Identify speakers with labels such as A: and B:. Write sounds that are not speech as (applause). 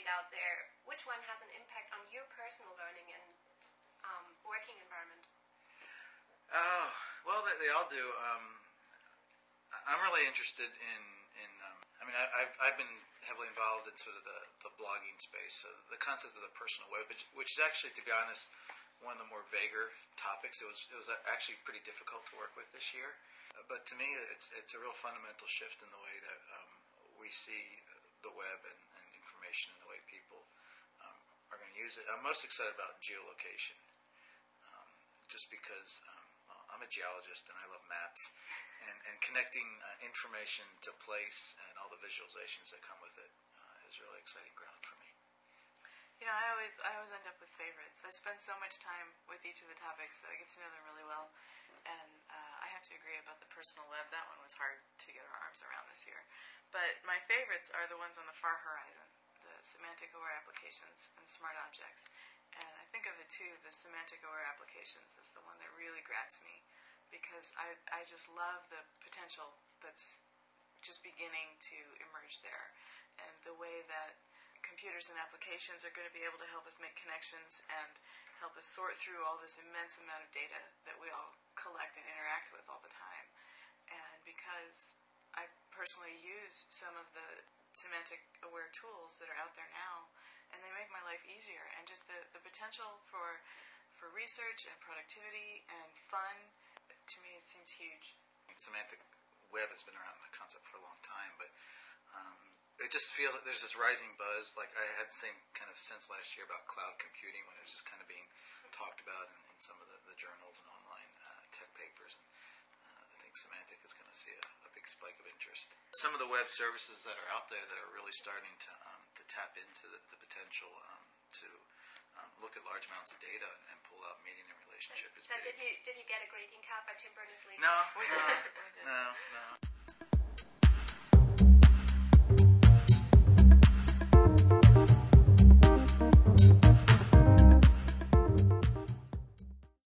A: laid out there? Which one has an impact on your personal learning and um, working environment?
B: Oh, well, they, they all do. Um, I'm really interested in, in um, I mean, I, have I've been heavily involved in sort of the, the blogging space, so the concept of the personal web, which, which is actually, to be honest, one of the more vaguer topics. It was, it was actually pretty difficult to work with this year. But to me, it's, it's a real fundamental shift in the way that um, we see the web and, and, information and the way people um, are going to use it. I'm most excited about geolocation, um, just because um, I'm a geologist and I love maps, and, and connecting uh, information to place and all the visualizations that come with it uh, is really exciting ground for me.
C: You know, I always I always end up with favorites. I spend so much time with each of the topics that I get to know them really well, and uh, I have to agree about the personal web. That one was hard to get our arms around this year. But my favorites are the ones on the far horizon, semantic aware applications and smart objects. And I think of the two, the semantic aware applications is the one that really grabs me because I, I just love the potential that's just beginning to emerge there and the way that computers and applications are going to be able to help us make connections and help us sort through all this immense amount of data that we all collect and interact with all the time. And because I personally use some of the semantic aware tools that are out there now, and they make my life easier. And just the, the potential for for research and productivity and fun, to me, it seems huge.
B: Semantic web has been around the concept for a long time, but um, it just feels like there's this rising buzz. Like I had the same kind of sense last year about cloud computing when it was just kind of being talked about in, in some of the, the journals and online uh, tech papers. And semantic is going to see a, a, big spike of interest. Some of the web services that are out there that are really starting to um, to tap into the, the potential um, to um, look at large amounts of data and, and pull out meaning and relationship.
A: So, did you did you get a greeting card by Tim Berners-Lee?
B: No, (laughs) no, no, no.